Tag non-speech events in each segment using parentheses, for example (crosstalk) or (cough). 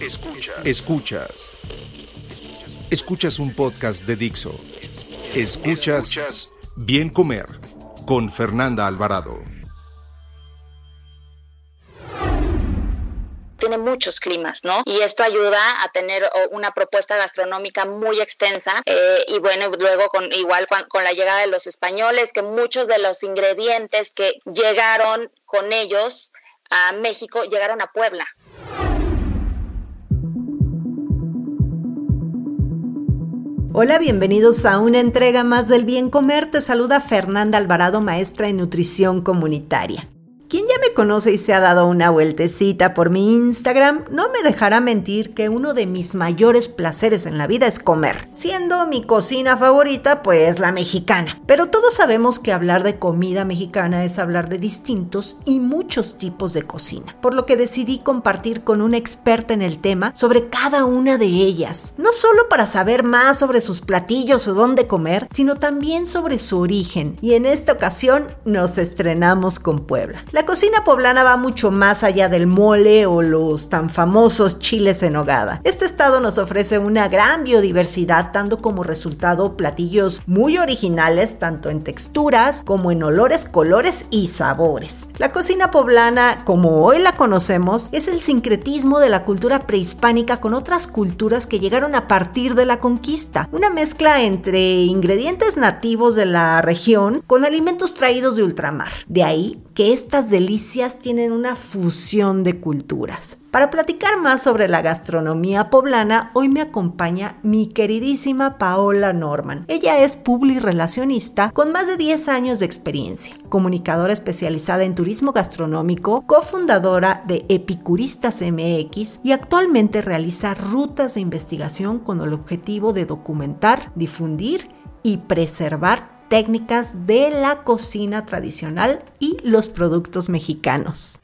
Escuchas. Escuchas. Escuchas un podcast de Dixo. Escuchas Bien Comer con Fernanda Alvarado. tiene muchos climas, ¿no? Y esto ayuda a tener una propuesta gastronómica muy extensa eh, y bueno, luego con igual con, con, la llegada de los españoles, que muchos de los ingredientes que llegaron con ellos a México llegaron a Puebla. Hola, bienvenidos a una entrega más del Bien Comer. Te saluda Fernanda Alvarado, maestra en nutrición comunitaria. Quien ya me conoce y se ha dado una vueltecita por mi Instagram, no me dejará mentir que uno de mis mayores placeres en la vida es comer, siendo mi cocina favorita pues la mexicana. Pero todos sabemos que hablar de comida mexicana es hablar de distintos y muchos tipos de cocina, por lo que decidí compartir con una experta en el tema sobre cada una de ellas, no solo para saber más sobre sus platillos o dónde comer, sino también sobre su origen. Y en esta ocasión nos estrenamos con Puebla. La cocina poblana va mucho más allá del mole o los tan famosos chiles en hogada. Este estado nos ofrece una gran biodiversidad, dando como resultado platillos muy originales, tanto en texturas como en olores, colores y sabores. La cocina poblana, como hoy la conocemos, es el sincretismo de la cultura prehispánica con otras culturas que llegaron a partir de la conquista. Una mezcla entre ingredientes nativos de la región con alimentos traídos de ultramar. De ahí que estas delicias tienen una fusión de culturas. Para platicar más sobre la gastronomía poblana, hoy me acompaña mi queridísima Paola Norman. Ella es publirelacionista con más de 10 años de experiencia, comunicadora especializada en turismo gastronómico, cofundadora de Epicuristas MX y actualmente realiza rutas de investigación con el objetivo de documentar, difundir y preservar técnicas de la cocina tradicional y los productos mexicanos.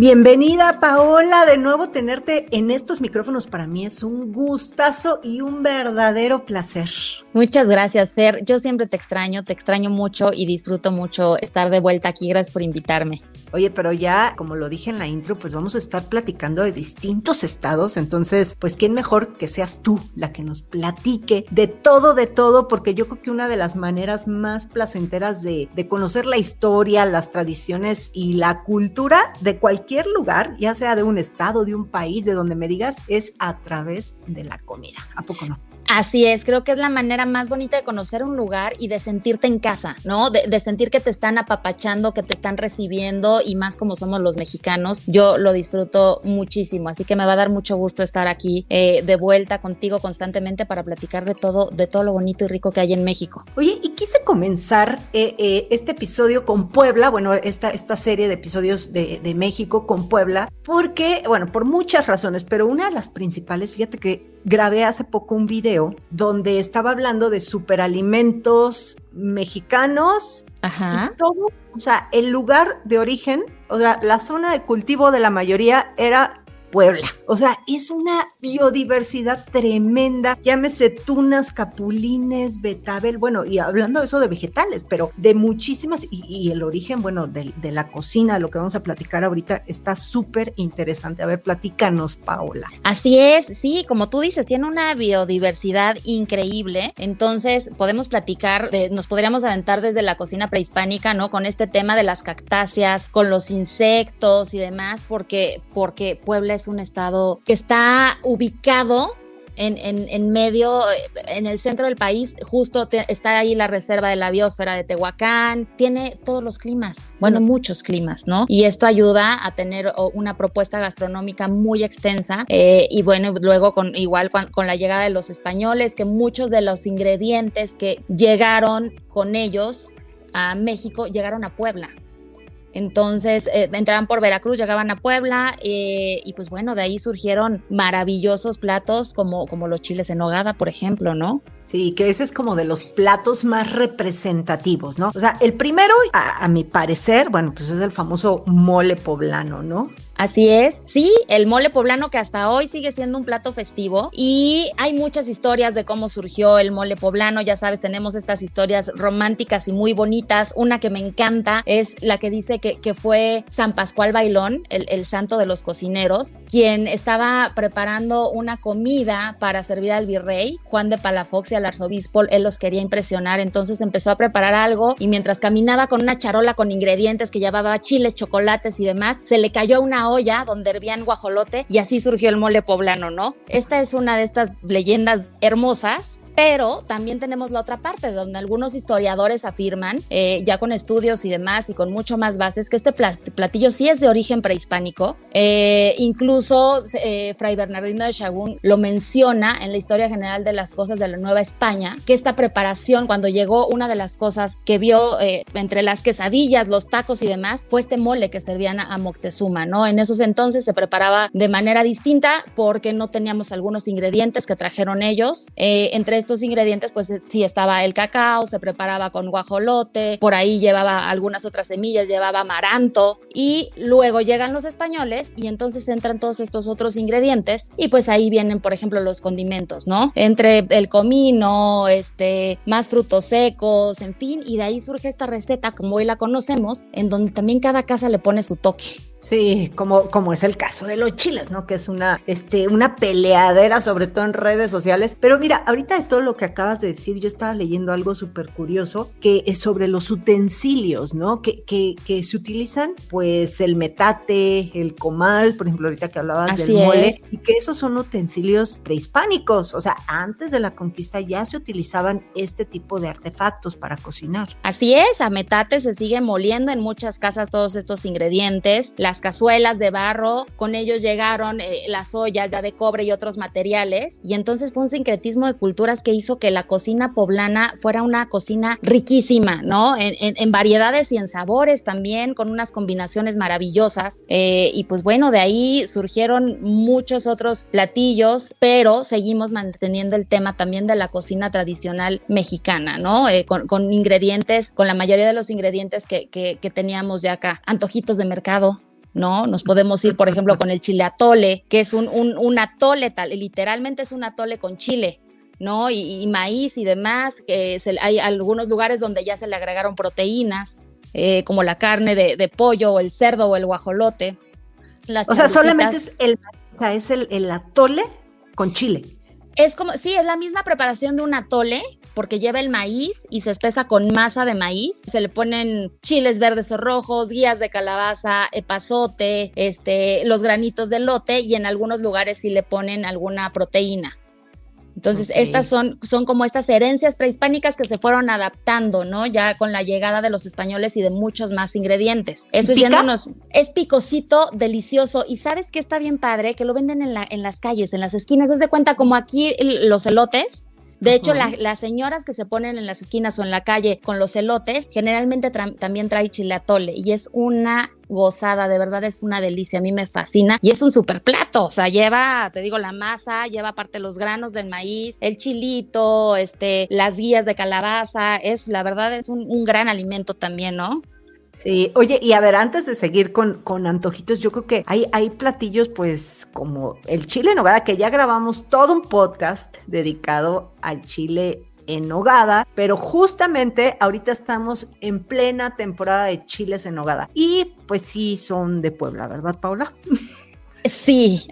Bienvenida Paola, de nuevo tenerte en estos micrófonos para mí es un gustazo y un verdadero placer. Muchas gracias, Fer. Yo siempre te extraño, te extraño mucho y disfruto mucho estar de vuelta aquí. Gracias por invitarme. Oye, pero ya, como lo dije en la intro, pues vamos a estar platicando de distintos estados. Entonces, pues, ¿quién mejor que seas tú la que nos platique de todo, de todo? Porque yo creo que una de las maneras más placenteras de, de conocer la historia, las tradiciones y la cultura de cualquier lugar, ya sea de un estado, de un país, de donde me digas, es a través de la comida. ¿A poco no? Así es, creo que es la manera más bonita de conocer un lugar y de sentirte en casa, ¿no? De, sentir que te están apapachando, que te están recibiendo y más como somos los mexicanos, yo lo disfruto muchísimo, así que me va a dar mucho gusto estar aquí eh, de vuelta contigo constantemente para platicar de todo, de todo lo bonito y rico que hay en México. Oye, y quise comenzar eh, eh, este episodio con Puebla, bueno, esta, esta serie de episodios de, de México con Puebla, porque, bueno, por muchas razones, pero una de las principales, fíjate que grabé hace poco un video donde estaba hablando de superalimentos mexicanos Ajá. y todo, o sea, el lugar de origen, o sea, la zona de cultivo de la mayoría era Puebla. O sea, es una biodiversidad tremenda. Llámese tunas, capulines, betabel, bueno, y hablando de eso de vegetales, pero de muchísimas, y, el origen, bueno, de, la cocina, lo que vamos a platicar ahorita, está súper interesante. A ver, platícanos, Paola. Así es, sí, como tú dices, tiene una biodiversidad increíble. Entonces, podemos platicar, nos podríamos aventar desde la cocina prehispánica, ¿no? Con este tema de las cactáceas, con los insectos y demás, porque, porque Puebla es un estado que está ubicado en, en, medio, en el centro del país, justo está ahí la reserva de la biosfera de Tehuacán, tiene todos los climas, bueno, muchos climas, ¿no? Y esto ayuda a tener una propuesta gastronómica muy extensa eh, y bueno, luego con igual con, con la llegada de los españoles, que muchos de los ingredientes que llegaron con ellos a México llegaron a Puebla. Entonces eh, entraban por Veracruz, llegaban a Puebla eh, y pues bueno, de ahí surgieron maravillosos platos como, como los chiles en nogada, por ejemplo, ¿no? Sí, que ese es como de los platos más representativos, ¿no? O sea, el primero, a, mi parecer, bueno, pues es el famoso mole poblano, ¿no? Así es, sí, el mole poblano que hasta hoy sigue siendo un plato festivo y hay muchas historias de cómo surgió el mole poblano, ya sabes, tenemos estas historias románticas y muy bonitas, una que me encanta es la que dice que, fue San Pascual Bailón, el, el santo de los cocineros, quien estaba preparando una comida para servir al virrey, Juan de Palafox y al arzobispo, él los quería impresionar, entonces empezó a preparar algo y mientras caminaba con una charola con ingredientes que llevaba chiles, chocolates y demás, se le cayó una olla donde hervían guajolote y así surgió el mole poblano, ¿no? Esta es una de estas leyendas hermosas pero también tenemos la otra parte, donde algunos historiadores afirman, eh, ya con estudios y demás y con mucho más bases, que este platillo sí es de origen prehispánico. Eh, incluso eh, Fray Bernardino de Chagún lo menciona en la historia general de las cosas de la Nueva España, que esta preparación, cuando llegó, una de las cosas que vio entre las quesadillas, los tacos y demás, fue este mole que servían a Moctezuma, ¿no? En esos entonces se preparaba de manera distinta porque no teníamos algunos ingredientes que trajeron ellos. entre estos estos ingredientes, pues eh, sí estaba el cacao, se preparaba con guajolote, por ahí llevaba algunas otras semillas, llevaba amaranto y luego llegan los españoles y entonces entran todos estos otros ingredientes y pues ahí vienen, por ejemplo, los condimentos, ¿no? Entre el comino, este, más frutos secos, en fin, y de ahí surge esta receta como hoy la conocemos, en donde también cada casa le pone su toque. Sí, como, como es el caso de los chiles, ¿no? Que es una, este, una peleadera, sobre todo en redes sociales. Pero mira, ahorita de todo lo que acabas de decir, yo estaba leyendo algo súper curioso que es sobre los utensilios, ¿no? Que, que, que, se utilizan, pues, el metate, el comal, por ejemplo, ahorita que hablabas del mole, y que esos son utensilios prehispánicos. O sea, antes de la conquista ya se utilizaban este tipo de artefactos para cocinar. Así es, a metate se sigue moliendo en muchas casas todos estos ingredientes. La las cazuelas de barro, con ellos llegaron eh, las ollas ya de cobre y otros materiales, y entonces fue un sincretismo de culturas que hizo que la cocina poblana fuera una cocina riquísima, ¿no? En, variedades y en sabores también, con unas combinaciones maravillosas, eh, y pues bueno, de ahí surgieron muchos otros platillos, pero seguimos manteniendo el tema también de la cocina tradicional mexicana, ¿no? Eh, con, ingredientes, con la mayoría de los ingredientes que, que teníamos ya acá, antojitos de mercado, ¿no? Nos podemos ir, por ejemplo, con el chile atole, que es un, un, atole, tal, literalmente es un atole con chile. ¿No? Y, maíz y demás, que hay algunos lugares donde ya se le agregaron proteínas, eh, como la carne de, pollo o el cerdo o el guajolote. o sea, solamente es el, o sea, es el, el atole con chile. Es como, sí, es la misma preparación de un atole, porque lleva el maíz y se espesa con masa de maíz. Se le ponen chiles verdes o rojos, guías de calabaza, epazote, este, los granitos de lote y en algunos lugares sí le ponen alguna proteína. Entonces, estas son, son como estas herencias prehispánicas que se fueron adaptando, ¿no? Ya con la llegada de los españoles y de muchos más ingredientes. Eso es es picosito, delicioso. Y sabes que está bien padre, que lo venden en, la, en las calles, en las esquinas. Haz de cuenta como aquí los elotes, de hecho, las señoras que se ponen en las esquinas o en la calle con los elotes, generalmente también trae chile atole y es una gozada, de verdad es una delicia, a mí me fascina y es un super plato, o sea, lleva, te digo, la masa, lleva aparte los granos del maíz, el chilito, este, las guías de calabaza, es, la verdad es un, un gran alimento también, ¿no? Sí, oye, y a ver, antes de seguir con, con antojitos, yo creo que hay, hay platillos, pues, como el chile en nogada, que ya grabamos todo un podcast dedicado al chile en nogada, pero justamente ahorita estamos en plena temporada de chiles en nogada. Y pues sí, son de Puebla, ¿verdad, Paula? (laughs) Sí.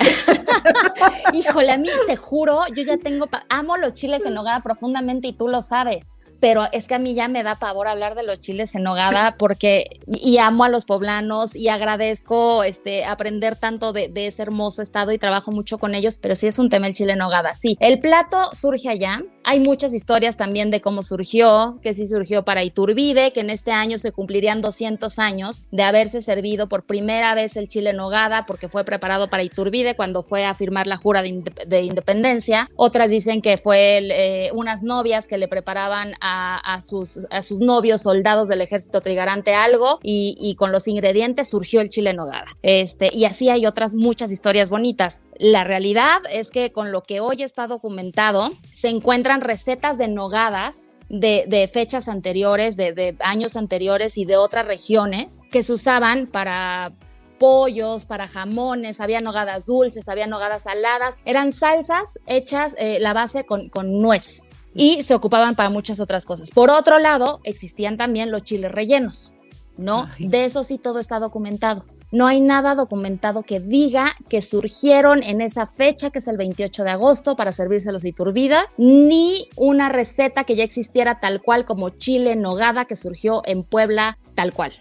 (laughs) Híjole, a mí te juro, yo ya tengo, amo los chiles en nogada profundamente y tú lo sabes pero es que a mí ya me da pavor hablar de los chiles en nogada (laughs) porque y, amo a los poblanos y agradezco este aprender tanto de, de, ese hermoso estado y trabajo mucho con ellos, pero sí es un tema el chile en nogada. Sí, el plato surge allá. Hay muchas historias también de cómo surgió, que sí surgió para Iturbide, que en este año se cumplirían 200 años de haberse servido por primera vez el chile en nogada porque fue preparado para Iturbide cuando fue a firmar la jura de, independencia. Otras dicen que fue eh, unas novias que le preparaban a a, sus, novios soldados del ejército trigarante algo y, con los ingredientes surgió el chile nogada. Este, y así hay otras muchas historias bonitas. La realidad es que con lo que hoy está documentado, se encuentran recetas de nogadas de, fechas anteriores, de, años anteriores y de otras regiones que se usaban para pollos, para jamones, había nogadas dulces, había nogadas saladas, eran salsas hechas eh, la base con nuez y se ocupaban para muchas otras cosas. Por otro lado, existían también los chiles rellenos, ¿no? De eso sí todo está documentado. No hay nada documentado que diga que surgieron en esa fecha, que es el 28 de agosto, para servírselos Iturbida, ni una receta que ya existiera tal cual como chile nogada que surgió en Puebla tal cual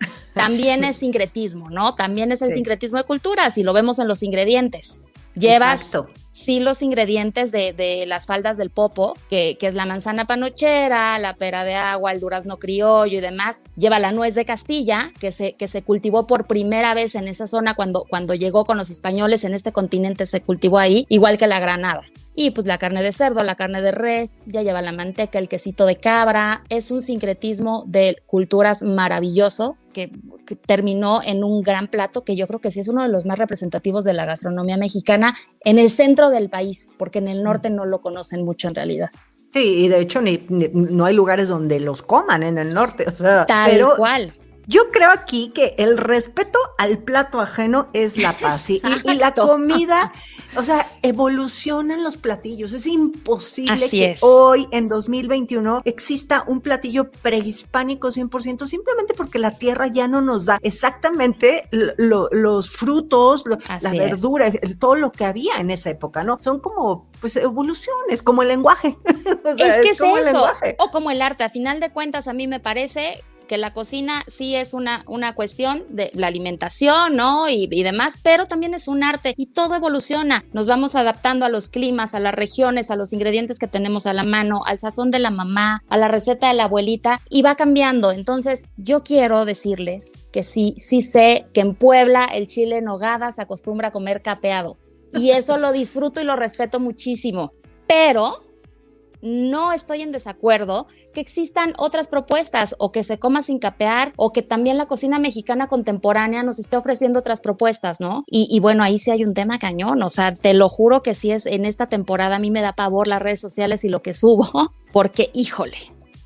(laughs) también es sincretismo, ¿no? También es el sincretismo de culturas y lo vemos en los ingredientes. Llevas sí los ingredientes de, las faldas del popo, que, es la manzana panochera, la pera de agua, el durazno criollo y demás. Lleva la nuez de Castilla, que se, que se cultivó por primera vez en esa zona cuando, cuando llegó con los españoles en este continente, se cultivó ahí, igual que la granada. Y pues la carne de cerdo, la carne de res, ya lleva la manteca, el quesito de cabra. Es un sincretismo de culturas maravilloso que, terminó en un gran plato que yo creo que sí es uno de los más representativos de la gastronomía mexicana en el centro del país, porque en el norte no lo conocen mucho en realidad. Sí, y de hecho ni, no hay lugares donde los coman en el norte, o sea, tal cual. Yo creo aquí que el respeto al plato ajeno es la paz y, la comida, (laughs) o sea, evolucionan los platillos. Es imposible que hoy, en 2021, exista un platillo prehispánico 100%, simplemente porque la tierra ya no nos da exactamente los frutos, la verdura, todo lo que había en esa época, ¿no? Son como, pues, evoluciones, como el lenguaje. (laughs) es que es, eso, o como el arte. A final de cuentas, a mí me parece que la cocina sí es una, una cuestión de la alimentación, ¿no? Y, demás, pero también es un arte y todo evoluciona. Nos vamos adaptando a los climas, a las regiones, a los ingredientes que tenemos a la mano, al sazón de la mamá, a la receta de la abuelita y va cambiando. Entonces, yo quiero decirles que sí, sí sé que en Puebla el chile en nogada se acostumbra a comer capeado y eso lo disfruto y lo respeto muchísimo. Pero no estoy en desacuerdo que existan otras propuestas o que se coma sin capear o que también la cocina mexicana contemporánea nos esté ofreciendo otras propuestas, ¿no? Y, bueno, ahí sí hay un tema cañón, o sea, te lo juro que sí es en esta temporada a mí me da pavor las redes sociales y lo que subo, (laughs) porque híjole,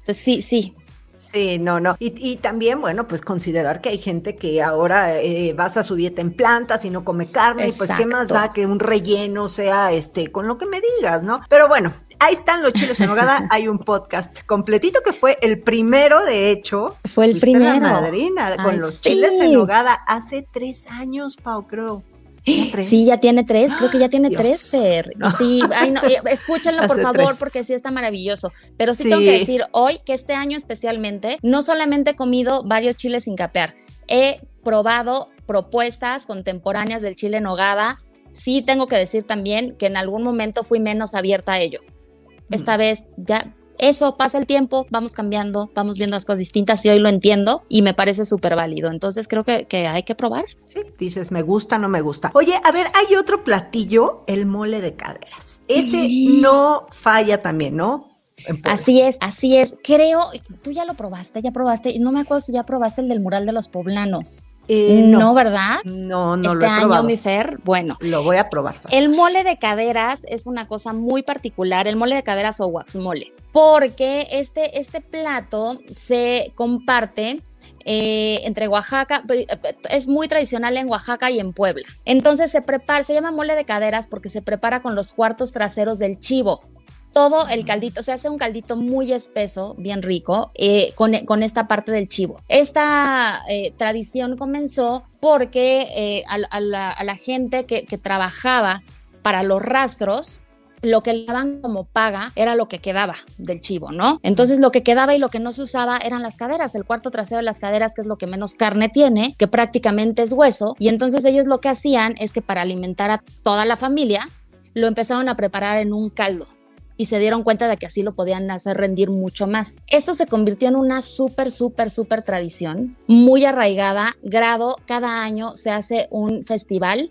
sí, sí, Sí, no, no. Y, también, bueno, pues considerar que hay gente que ahora eh, basa su dieta en plantas y no come carne, y pues qué más da que un relleno sea este con lo que me digas, ¿no? Pero bueno, ahí están los chiles en nogada. (laughs) hay un podcast completito que fue el primero, de hecho. Fue el primero. La madrina, con los chiles en nogada hace tres años, Pau, creo. (gasps) Sí, ya tiene tres, creo que ya tiene tres, Fer. Sí, ay, no, eh, escúchenlo por favor, porque sí está maravilloso. Pero sí, tengo que decir hoy que este año especialmente, no solamente he comido varios chiles sin capear, he probado propuestas contemporáneas del chile en nogada. Sí tengo que decir también que en algún momento fui menos abierta a ello. Esta mm. vez ya eso pasa el tiempo, vamos cambiando, vamos viendo las cosas distintas y hoy lo entiendo y me parece súper válido. Entonces creo que, hay que probar. Sí, dices, me gusta, no me gusta. Oye, a ver, hay otro platillo, el mole de caderas. Ese no falla también, ¿no? Así es, así es. Creo, tú ya lo probaste, ya probaste, no me acuerdo si ya probaste el del mural de los poblanos. Eh, no. ¿verdad? No, no este lo he año, mi Fer, bueno. Lo voy a probar. El mole de caderas es una cosa muy particular, el mole de caderas o wax mole, porque este, este plato se comparte eh, entre Oaxaca, es muy tradicional en Oaxaca y en Puebla. Entonces se prepara, se llama mole de caderas porque se prepara con los cuartos traseros del chivo todo el caldito, se hace un caldito muy espeso, bien rico, eh, con, esta parte del chivo. Esta eh, tradición comenzó porque eh, a, la, gente que, trabajaba para los rastros, lo que le daban como paga era lo que quedaba del chivo, ¿no? Entonces lo que quedaba y lo que no se usaba eran las caderas, el cuarto trasero de las caderas, que es lo que menos carne tiene, que prácticamente es hueso, y entonces ellos lo que hacían es que para alimentar a toda la familia, lo empezaron a preparar en un caldo y se dieron cuenta de que así lo podían hacer rendir mucho más. Esto se convirtió en una súper, súper, súper tradición, muy arraigada, grado, cada año se hace un festival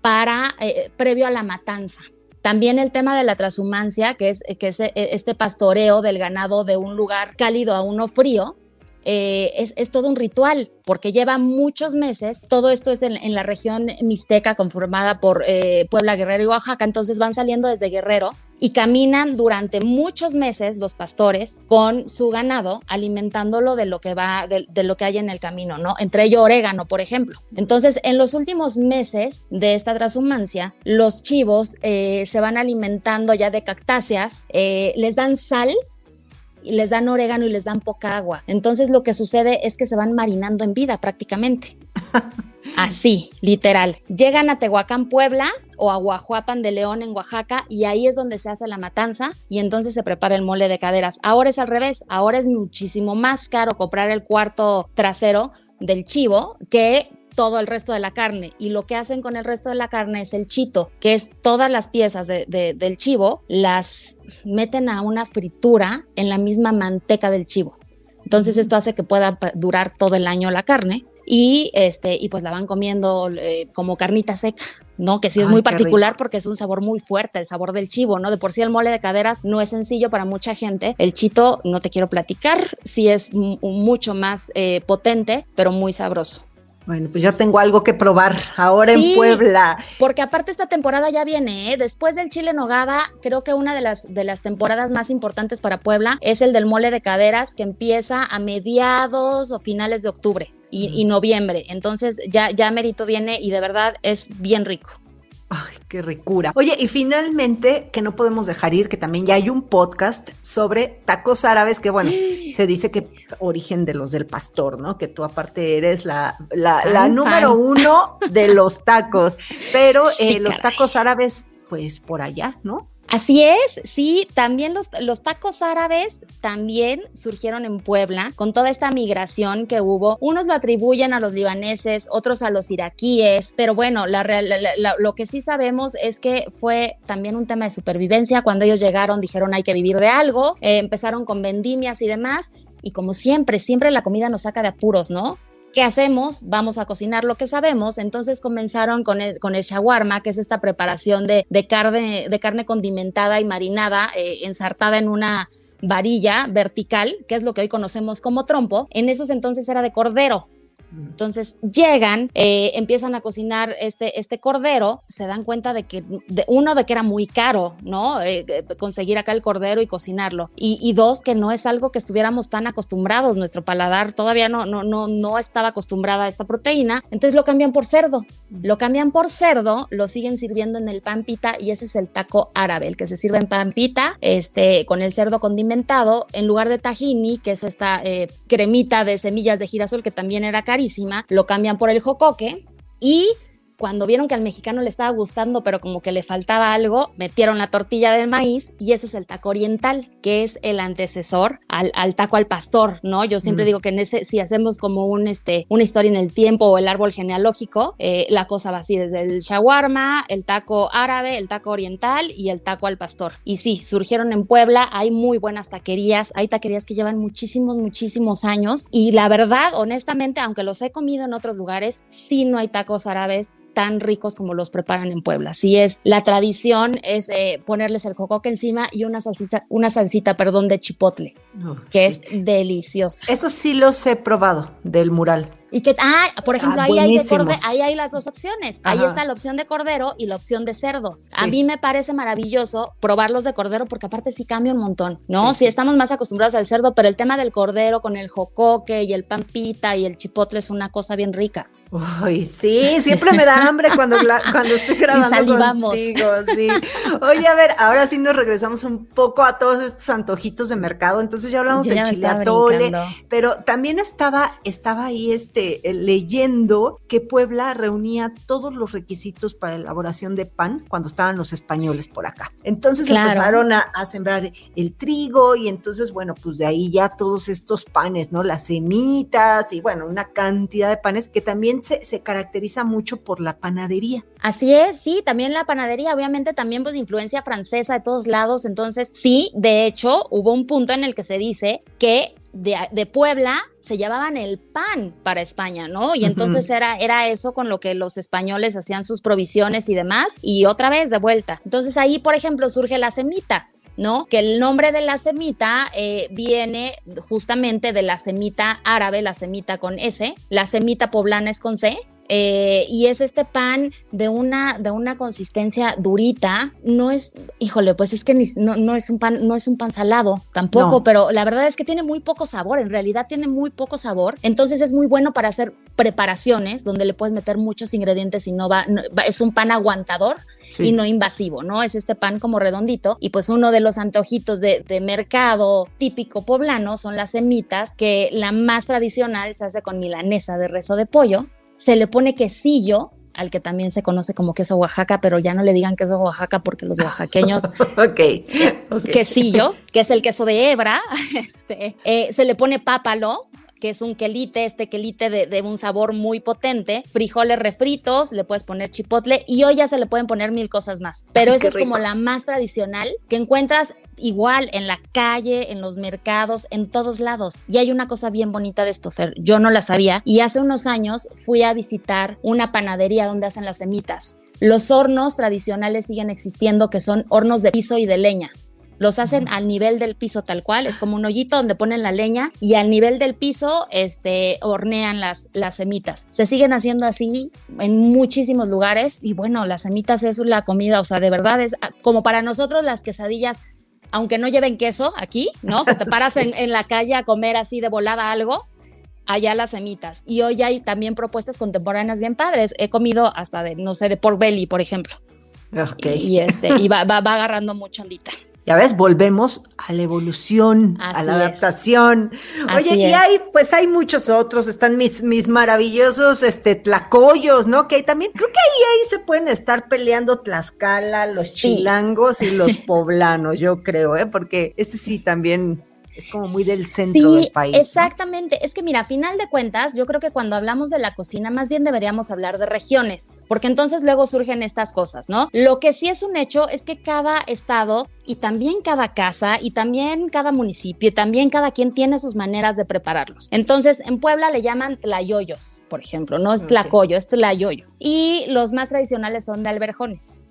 para, eh, previo a la matanza. También el tema de la transhumancia, que es, que es este pastoreo del ganado de un lugar cálido a uno frío, eh, es, todo un ritual, porque lleva muchos meses. Todo esto es en, la región mixteca conformada por eh, Puebla, Guerrero y Oaxaca. Entonces van saliendo desde Guerrero y caminan durante muchos meses los pastores con su ganado, alimentándolo de lo que va, de, lo que hay en el camino, ¿no? Entre ellos orégano, por ejemplo. Entonces, en los últimos meses de esta transhumancia, los chivos eh, se van alimentando ya de cactáceas, les dan sal y les dan orégano y les dan poca agua. Entonces lo que sucede es que se van marinando en vida prácticamente. (laughs) Así, literal. Llegan a Tehuacán, Puebla o a Guajuapan de León en Oaxaca y ahí es donde se hace la matanza y entonces se prepara el mole de caderas. Ahora es al revés, ahora es muchísimo más caro comprar el cuarto trasero del chivo que todo el resto de la carne y lo que hacen con el resto de la carne es el chito, que es todas las piezas del chivo, las meten a una fritura en la misma manteca del chivo. Entonces esto hace que pueda durar todo el año la carne y este y pues la van comiendo eh, como carnita seca. ¿no? Que sí es muy particular porque es un sabor muy fuerte, el sabor del chivo, ¿no? De por sí el mole de caderas no es sencillo para mucha gente. El chito, no te quiero platicar, sí es mucho más eh, potente, pero muy sabroso. Bueno, pues ya tengo algo que probar ahora en Puebla. Porque aparte esta temporada ya viene, ¿eh? después del chile nogada, creo que una de las, de las temporadas más importantes para Puebla es el del mole de caderas que empieza a mediados o finales de octubre y, y noviembre. Entonces ya, ya Merito viene y de verdad es bien rico. Qué ricura. Oye, y finalmente, que no podemos dejar ir, que también ya hay un podcast sobre tacos árabes, que bueno, (gasps) se dice que origen de los del pastor, ¿no? Que tú aparte eres la, la, número uno de los tacos, (laughs) pero eh, los tacos árabes, pues por allá, ¿no? Así es, sí, también los, los, tacos árabes también surgieron en Puebla con toda esta migración que hubo. Unos lo atribuyen a los libaneses, otros a los iraquíes, pero bueno, lo que sí sabemos es que fue también un tema de supervivencia. Cuando ellos llegaron dijeron hay que vivir de algo, eh, empezaron con vendimias y demás. Y como siempre, siempre la comida nos saca de apuros, ¿no? ¿Qué hacemos? Vamos a cocinar lo que sabemos. Entonces comenzaron con el, con el shawarma, que es esta preparación de, carne, de carne condimentada y marinada, eh, ensartada en una varilla vertical, que es lo que hoy conocemos como trompo. En esos entonces era de cordero. Entonces llegan, eh, empiezan a cocinar este, este cordero, se dan cuenta de que, uno, de que era muy caro, ¿no? Eh, eh, conseguir acá el cordero y cocinarlo. Y, dos, que no es algo que estuviéramos tan acostumbrados, nuestro paladar todavía no, no, no, no estaba acostumbrada a esta proteína. Entonces lo cambian por cerdo. Lo cambian por cerdo, lo siguen sirviendo en el pampita y ese es el taco árabe, el que se sirve en pampita, este, con el cerdo condimentado, en lugar de tahini, que es esta cremita de semillas de girasol que también era caro lo cambian por el jocoque y cuando vieron que al mexicano le estaba gustando, pero como que le faltaba algo, metieron la tortilla del maíz y ese es el taco oriental, que es el antecesor al, taco al pastor, ¿no? Yo siempre mm. digo que en ese, si hacemos como un, este, una historia en el tiempo o el árbol genealógico, eh, la cosa va así, desde el shawarma, el taco árabe, el taco oriental y el taco al pastor. Y sí, surgieron en Puebla, hay muy buenas taquerías, hay taquerías que llevan muchísimos, muchísimos años y la verdad, honestamente, aunque los he comido en otros lugares, sí no hay tacos árabes tan ricos como los preparan en Puebla. Así es, la tradición es eh, ponerles el cocoque encima y una salsita, una salsita, perdón, de chipotle, oh, que es deliciosa. Eso sí los he probado del mural. Y que, ah, por ejemplo, ah, ahí, hay ahí hay las dos opciones. Ahí está la opción de cordero y la opción de cerdo. A mí me parece maravilloso probarlos de cordero porque aparte sí cambia un montón, ¿no? Sí, estamos más acostumbrados al cerdo, pero el tema del cordero con el jocoque y el pampita y el chipotle es una cosa bien rica. Uy, sí, siempre me da hambre cuando, (laughs) cuando estoy grabando contigo, sí. Oye, a ver, ahora sí nos regresamos un poco a todos estos antojitos de mercado. Entonces ya hablamos del chile atole, pero también estaba, estaba ahí este, eh, leyendo que Puebla reunía todos los requisitos para la elaboración de pan cuando estaban los españoles por acá. Entonces empezaron a, sembrar el trigo y entonces, bueno, pues de ahí ya todos estos panes, ¿no? Las semitas y bueno, una cantidad de panes que también se, caracteriza mucho por la panadería. Así es, sí, también la panadería, obviamente también pues influencia francesa de todos lados, entonces sí, de hecho hubo un punto en el que se dice que de, Puebla se llevaban el pan para España, ¿no? Y entonces era, era eso con lo que los españoles hacían sus provisiones y demás, y otra vez de vuelta. Entonces ahí, por ejemplo, surge la semita. ¿no? Que el nombre de la semita eh, viene justamente de la semita árabe, la semita con S, la semita poblana es con C, eh, y es este pan de una, de una consistencia durita. No es, híjole, pues es que no, no, es un pan, no es un pan salado tampoco, pero la verdad es que tiene muy poco sabor. En realidad tiene muy poco sabor. Entonces es muy bueno para hacer preparaciones donde le puedes meter muchos ingredientes y no va, es un pan aguantador. y no invasivo, ¿no? Es este pan como redondito y pues uno de los antojitos de, de, mercado típico poblano son las semitas que la más tradicional se hace con milanesa de rezo de pollo se le pone quesillo, al que también se conoce como queso Oaxaca, pero ya no le digan queso Oaxaca porque los oaxaqueños. (laughs) okay. Quesillo, que es el queso de hebra. (laughs) Este, eh, se le pone pápalo, que es un quelite, este quelite de, un sabor muy potente, frijoles refritos, le puedes poner chipotle y hoy ya se le pueden poner mil cosas más. Pero esa es como la más tradicional que encuentras igual en la calle, en los mercados, en todos lados. Y hay una cosa bien bonita de esto, Fer, yo no la sabía y hace unos años fui a visitar una panadería donde hacen las semitas. Los hornos tradicionales siguen existiendo, que son hornos de piso y de leña. Los hacen al nivel del piso tal cual, es como un hoyito donde ponen la leña y al nivel del piso este, hornean las, las semitas. Se siguen haciendo así en muchísimos lugares y bueno, las semitas es la comida, o sea, de verdad es ah, como para nosotros las quesadillas aunque no lleven queso aquí, ¿no? Que te paras (laughs) en, en, la calle a comer así de volada algo, allá las semitas. Y hoy hay también propuestas contemporáneas bien padres. He comido hasta de, no sé, de pork belly, por ejemplo. Okay. Y, este, y va, va, va agarrando mucha ondita. Ya ves, volvemos a la evolución, a la adaptación. Oye, y hay, pues hay muchos otros, están mis, mis maravillosos este tlacoyos, ¿no? Que también, creo que ahí, ahí se pueden estar peleando Tlaxcala, los chilangos y los (laughs) poblanos, yo creo, ¿eh? Porque ese sí también es como muy del centro del país. Exactamente. Es que mira, a final de cuentas, yo creo que cuando hablamos de la cocina, más bien deberíamos hablar de regiones, porque entonces luego surgen estas cosas, ¿no? Lo que sí es un hecho es que cada estado y también cada casa y también cada municipio y también cada quien tiene sus maneras de prepararlos. Entonces, en Puebla le llaman tlayoyos, por ejemplo, no es tlacoyo, es tlayoyo. Y los más tradicionales son de alberjones.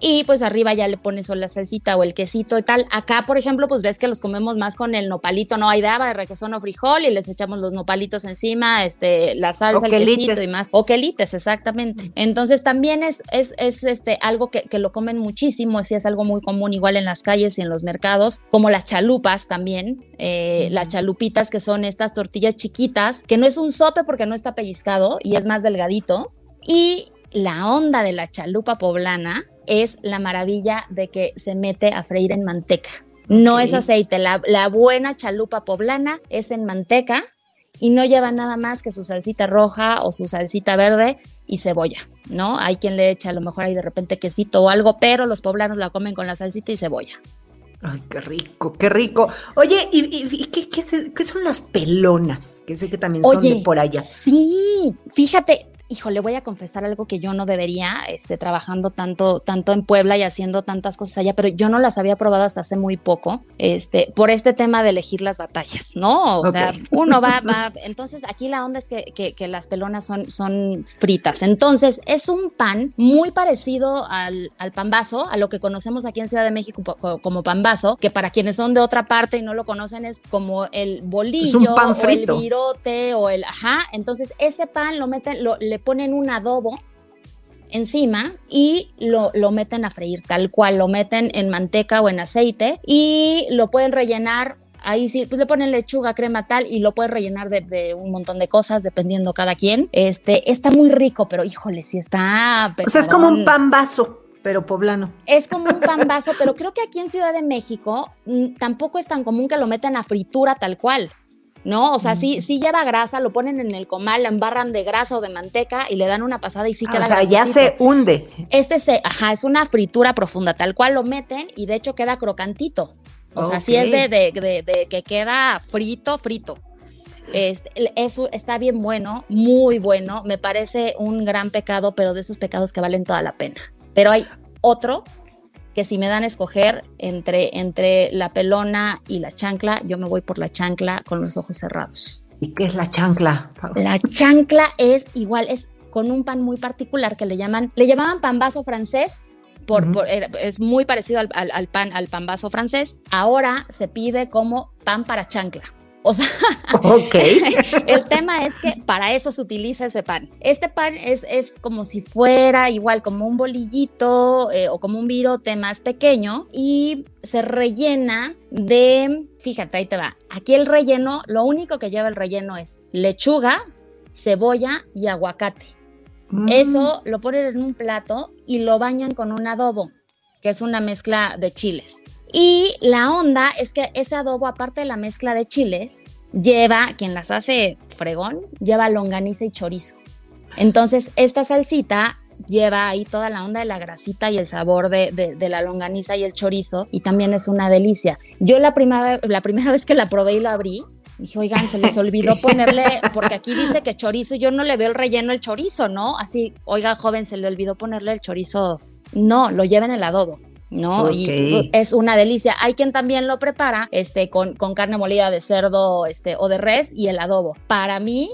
Y pues arriba ya le pones o la salsita o el quesito y tal. Acá, por ejemplo, pues ves que los comemos más con el nopalito, no hay daba de requesón o frijol y les echamos los nopalitos encima, este, la salsa, el quesito y más. O quelites, exactamente. Entonces también es, es, es este, algo que, que, lo comen muchísimo, sí es algo muy común igual en las calles y en los mercados, como las chalupas también, eh, las chalupitas que son estas tortillas chiquitas, que no es un sope porque no está pellizcado y es más delgadito. Y la onda de la chalupa poblana es la maravilla de que se mete a freír en manteca. No es aceite, la, buena chalupa poblana es en manteca y no lleva nada más que su salsita roja o su salsita verde y cebolla, ¿no? Hay quien le echa a lo mejor ahí de repente quesito o algo, pero los poblanos la comen con la salsita y cebolla. Ay, qué rico, qué rico. Oye, ¿y, qué, son las pelonas? Que sé que también son de por allá. Sí, fíjate, híjole, voy a confesar algo que yo no debería, este, trabajando tanto, tanto en Puebla y haciendo tantas cosas allá, pero yo no las había probado hasta hace muy poco, este, por este tema de elegir las batallas, (laughs) ¿no? O sea, (laughs) uno va, va, entonces aquí la onda es que, que, las pelonas son, son fritas, entonces es un pan muy parecido al, al pambazo, a lo que conocemos aquí en Ciudad de México como pambazo, que para quienes son de otra parte y no lo conocen es como el bolillo, o el virote, o el, ajá, entonces ese pan lo meten, lo, le ponen un adobo encima y lo, lo, meten a freír tal cual, lo meten en manteca o en aceite y lo pueden rellenar. Ahí sí, pues le ponen lechuga, crema tal y lo pueden rellenar de, un montón de cosas dependiendo cada quien. Este está muy rico, pero híjole, si está. O sea, es como un pan vaso pero poblano. Es como un pan vaso, pero creo que aquí en Ciudad de México mm, tampoco es tan común que lo metan a fritura tal cual. ¿No? O sea, sí, sí lleva grasa, lo ponen en el comal, lo embarran de grasa o de manteca y le dan una pasada y sí ah, queda. O sea, ya se hunde. Este se, ajá, es una fritura profunda, tal cual lo meten y de hecho queda crocantito. O sea, sí es de, de, que queda frito, frito. Este, eso está bien bueno, muy bueno. Me parece un gran pecado, pero de esos pecados que valen toda la pena. Pero hay otro que si me dan a escoger entre, entre la pelona y la chancla, yo me voy por la chancla con los ojos cerrados. ¿Y qué es la chancla? La chancla es igual, es con un pan muy particular que le llaman, le llamaban pan vaso francés. Por, es muy parecido al, al, pan, al pan vaso francés. Ahora se pide como pan para chancla. O sea, (laughs) el tema es que para eso se utiliza ese pan. Este pan es, es como si fuera igual como un bolillito eh, o como un virote más pequeño y se rellena de, fíjate, ahí te va. Aquí el relleno, lo único que lleva el relleno es lechuga, cebolla y aguacate. Mm. Eso lo ponen en un plato y lo bañan con un adobo, que es una mezcla de chiles. Y la onda es que ese adobo, aparte de la mezcla de chiles, lleva, quien las hace fregón, lleva longaniza y chorizo. Entonces, esta salsita lleva ahí toda la onda de la grasita y el sabor de, la longaniza y el chorizo, y también es una delicia. Yo la primera, la primera vez que la probé y lo abrí, dije, oigan, se les olvidó ponerle, porque aquí dice que chorizo, yo no le veo el relleno el chorizo, ¿no? Así, oiga, joven, se le olvidó ponerle el chorizo. No, lo lleva en el adobo. ¿No? Y es una delicia. Hay quien también lo prepara este, con, con, carne molida de cerdo este, o de res y el adobo. Para mí,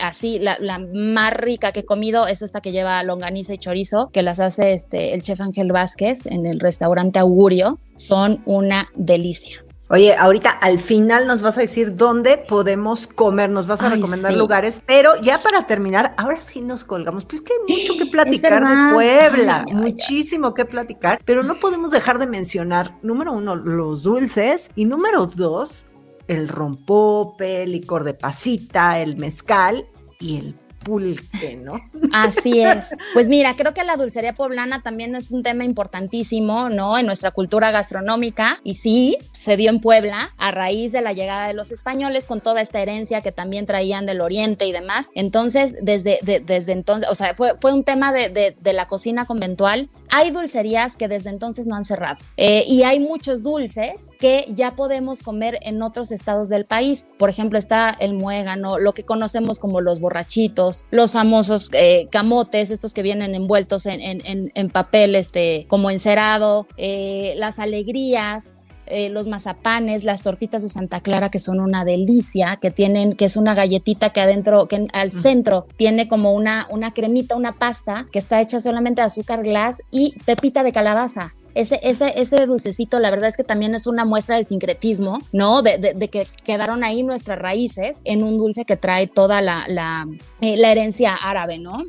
así, la, la, más rica que he comido es esta que lleva longaniza y chorizo, que las hace este, el chef Ángel Vázquez en el restaurante Augurio. Son una delicia. Oye, ahorita al final nos vas a decir dónde podemos comer, nos vas a recomendar lugares, pero ya para terminar, ahora sí nos colgamos, pues que hay mucho que platicar de Puebla, muchísimo que platicar, pero no podemos dejar de mencionar, número uno, los dulces y número dos, el rompope, el licor de pasita, el mezcal y el pulque, ¿no? Así es. Pues mira, creo que la dulcería poblana también es un tema importantísimo, ¿no? En nuestra cultura gastronómica. Y sí, se dio en Puebla a raíz de la llegada de los españoles con toda esta herencia que también traían del oriente y demás. Entonces, desde, desde entonces, o sea, fue, fue un tema de, de, la cocina conventual. Hay dulcerías que desde entonces no han cerrado. Eh, y hay muchos dulces que ya podemos comer en otros estados del país. Por ejemplo, está el muégano, lo que conocemos como los borrachitos los, famosos eh, camotes, estos que vienen envueltos en, papel este, como encerado, eh, las alegrías, eh, los mazapanes, las tortitas de Santa Clara que son una delicia, que tienen, que es una galletita que adentro, que al centro tiene como una, una cremita, una pasta que está hecha solamente de azúcar glass y pepita de calabaza ese, ese, ese dulcecito, la verdad es que también es una muestra del sincretismo, ¿no? De, de, que quedaron ahí nuestras raíces en un dulce que trae toda la, la, eh, la herencia árabe, ¿no?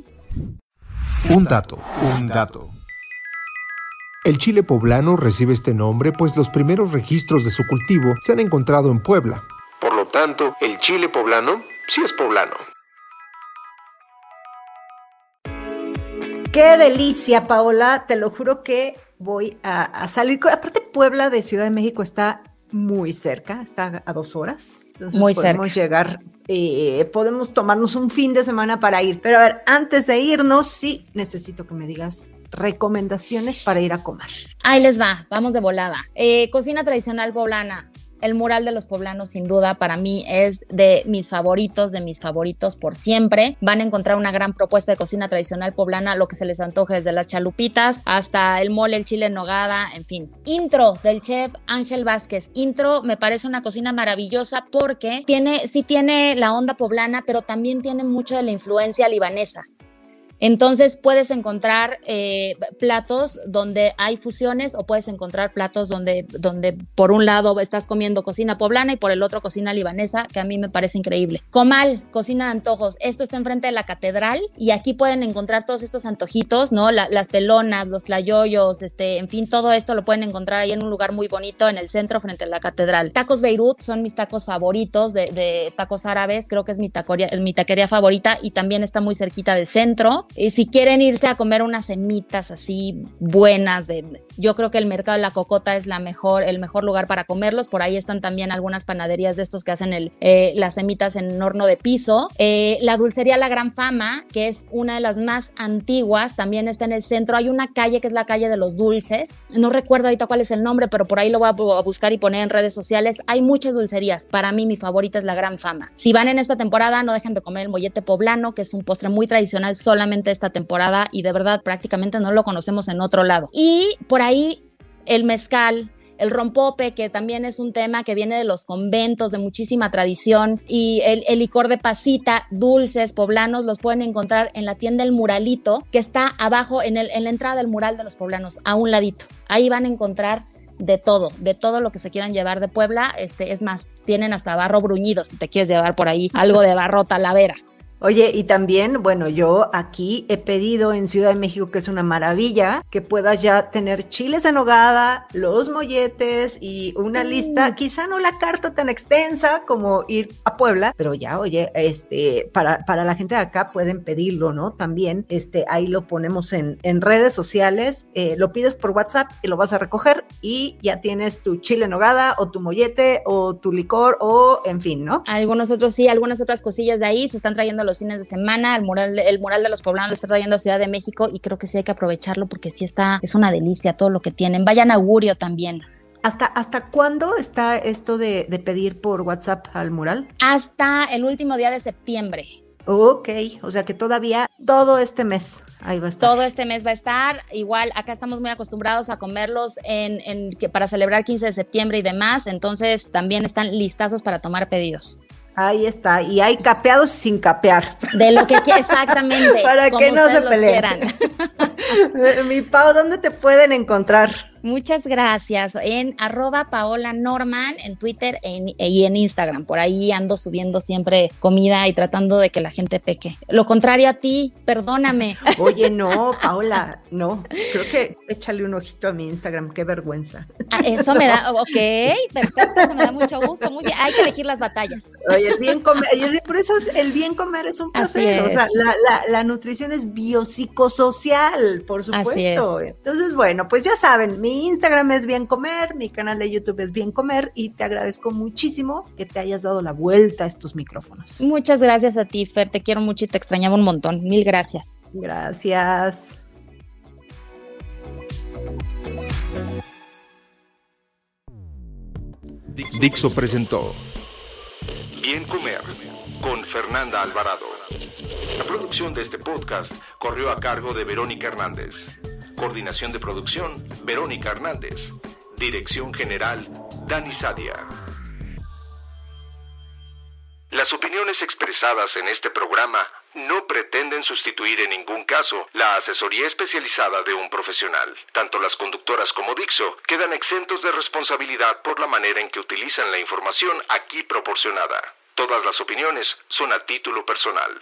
Un dato, un dato. El chile poblano recibe este nombre pues los primeros registros de su cultivo se han encontrado en Puebla. Por lo tanto, el chile poblano sí es poblano. Qué delicia, Paola. Te lo juro que voy a, salir. Aparte, Puebla de Ciudad de México está muy cerca, está a dos horas. Entonces muy podemos llegar, eh, podemos tomarnos un fin de semana para ir. Pero a ver, antes de irnos, sí necesito que me digas recomendaciones para ir a comer. Ahí les va, vamos de volada. Eh, cocina tradicional poblana. El mural de los poblanos, sin duda, para mí es de mis favoritos, de mis favoritos por siempre. Van a encontrar una gran propuesta de cocina tradicional poblana, lo que se les antoje desde las chalupitas hasta el mole, el chile nogada, en fin. Intro del chef Ángel Vázquez. Intro me parece una cocina maravillosa porque tiene, sí tiene la onda poblana, pero también tiene mucho de la influencia libanesa. Entonces puedes encontrar eh, platos donde hay fusiones o puedes encontrar platos donde, donde por un lado estás comiendo cocina poblana y por el otro cocina libanesa, que a mí me parece increíble. Comal, cocina de antojos. Esto está enfrente de la catedral y aquí pueden encontrar todos estos antojitos, ¿no? las pelonas, los tlayoyos, este, en fin, todo esto lo pueden encontrar ahí en un lugar muy bonito en el centro frente a la catedral. Tacos Beirut son mis tacos favoritos de, tacos árabes, creo que es mi, tacoria, mi taquería favorita y también está muy cerquita del centro. Y si quieren irse a comer unas semitas así buenas, de, yo creo que el mercado de la cocota es la mejor, el mejor lugar para comerlos. Por ahí están también algunas panaderías de estos que hacen el, eh, las semitas en horno de piso. Eh, la dulcería La Gran Fama, que es una de las más antiguas, también está en el centro. Hay una calle que es la calle de los dulces. No recuerdo ahorita cuál es el nombre, pero por ahí lo voy a buscar y poner en redes sociales. Hay muchas dulcerías. Para mí, mi favorita es La Gran Fama. Si van en esta temporada, no dejen de comer el mollete poblano, que es un postre muy tradicional solamente esta temporada y de verdad prácticamente no lo conocemos en otro lado. Y por ahí el mezcal, el rompope, que también es un tema que viene de los conventos, de muchísima tradición, y el, licor de pasita, dulces, poblanos, los pueden encontrar en la tienda El Muralito, que está abajo en, el, en la entrada del mural de los poblanos, a un ladito. Ahí van a encontrar de todo, de todo lo que se quieran llevar de Puebla. Este, es más, tienen hasta barro bruñido si te quieres llevar por ahí algo de barro talavera. Oye, y también, bueno, yo aquí he pedido en Ciudad de México, que es una maravilla, que puedas ya tener chiles en hogada, los molletes y una lista, quizá no la carta tan extensa como ir a Puebla, pero ya, oye, este, para, para la gente de acá pueden pedirlo, ¿no? También, este, ahí lo ponemos en, en redes sociales, eh, lo pides por WhatsApp y lo vas a recoger y ya tienes tu chile en hogada o tu mollete o tu licor o en fin, ¿no? Algunos otros sí, algunas otras cosillas de ahí se están trayendo los fines de semana. El mural, el mural de los poblanos lo está trayendo a Ciudad de México y creo que sí hay que aprovecharlo porque sí está, es una delicia todo lo que tienen. Vayan a Augurio también. ¿Hasta, ¿Hasta cuándo está esto de, de pedir por WhatsApp al mural? Hasta el último día de septiembre. Ok, o sea que todavía todo este mes ahí va a estar. Todo este mes va a estar. Igual acá estamos muy acostumbrados a comerlos en, en, para celebrar 15 de septiembre y demás, entonces también están listazos para tomar pedidos. Ahí está, y hay capeados sin capear. De lo que exactamente. (laughs) Para que no se peleen. (laughs) Mi Pau, ¿dónde te pueden encontrar? Muchas gracias. En arroba Paola Norman, en Twitter y en Instagram. Por ahí ando subiendo siempre comida y tratando de que la gente peque. Lo contrario a ti, perdóname. (laughs) Oye, no, (laughs) Paola, no. Creo que échale un ojito a mi Instagram, qué vergüenza. Ah, eso me da, ok, perfecto, eso me da mucho gusto. Muy bien, hay que elegir las batallas. Oye, el bien comer, por eso el bien comer es un placer. O sea, la, nutrición es biopsicosocial, por supuesto. Entonces, bueno, pues ya saben, mi Instagram es Bien Comer, mi canal de YouTube es Bien Comer y te agradezco muchísimo que te hayas dado la vuelta a estos micrófonos. Muchas gracias a ti, Fer, te quiero mucho y te extrañaba un montón. Mil gracias. Gracias. Dixo presentó Bien Comer con Fernanda Alvarado. La producción de este podcast corrió a cargo de Verónica Hernández. Coordinación de producción, Verónica Hernández. Dirección General, Dani Sadia. Las opiniones expresadas en este programa no pretenden sustituir en ningún caso la asesoría especializada de un profesional. Tanto las conductoras como Dixo quedan exentos de responsabilidad por la manera en que utilizan la información aquí proporcionada. Todas las opiniones son a título personal.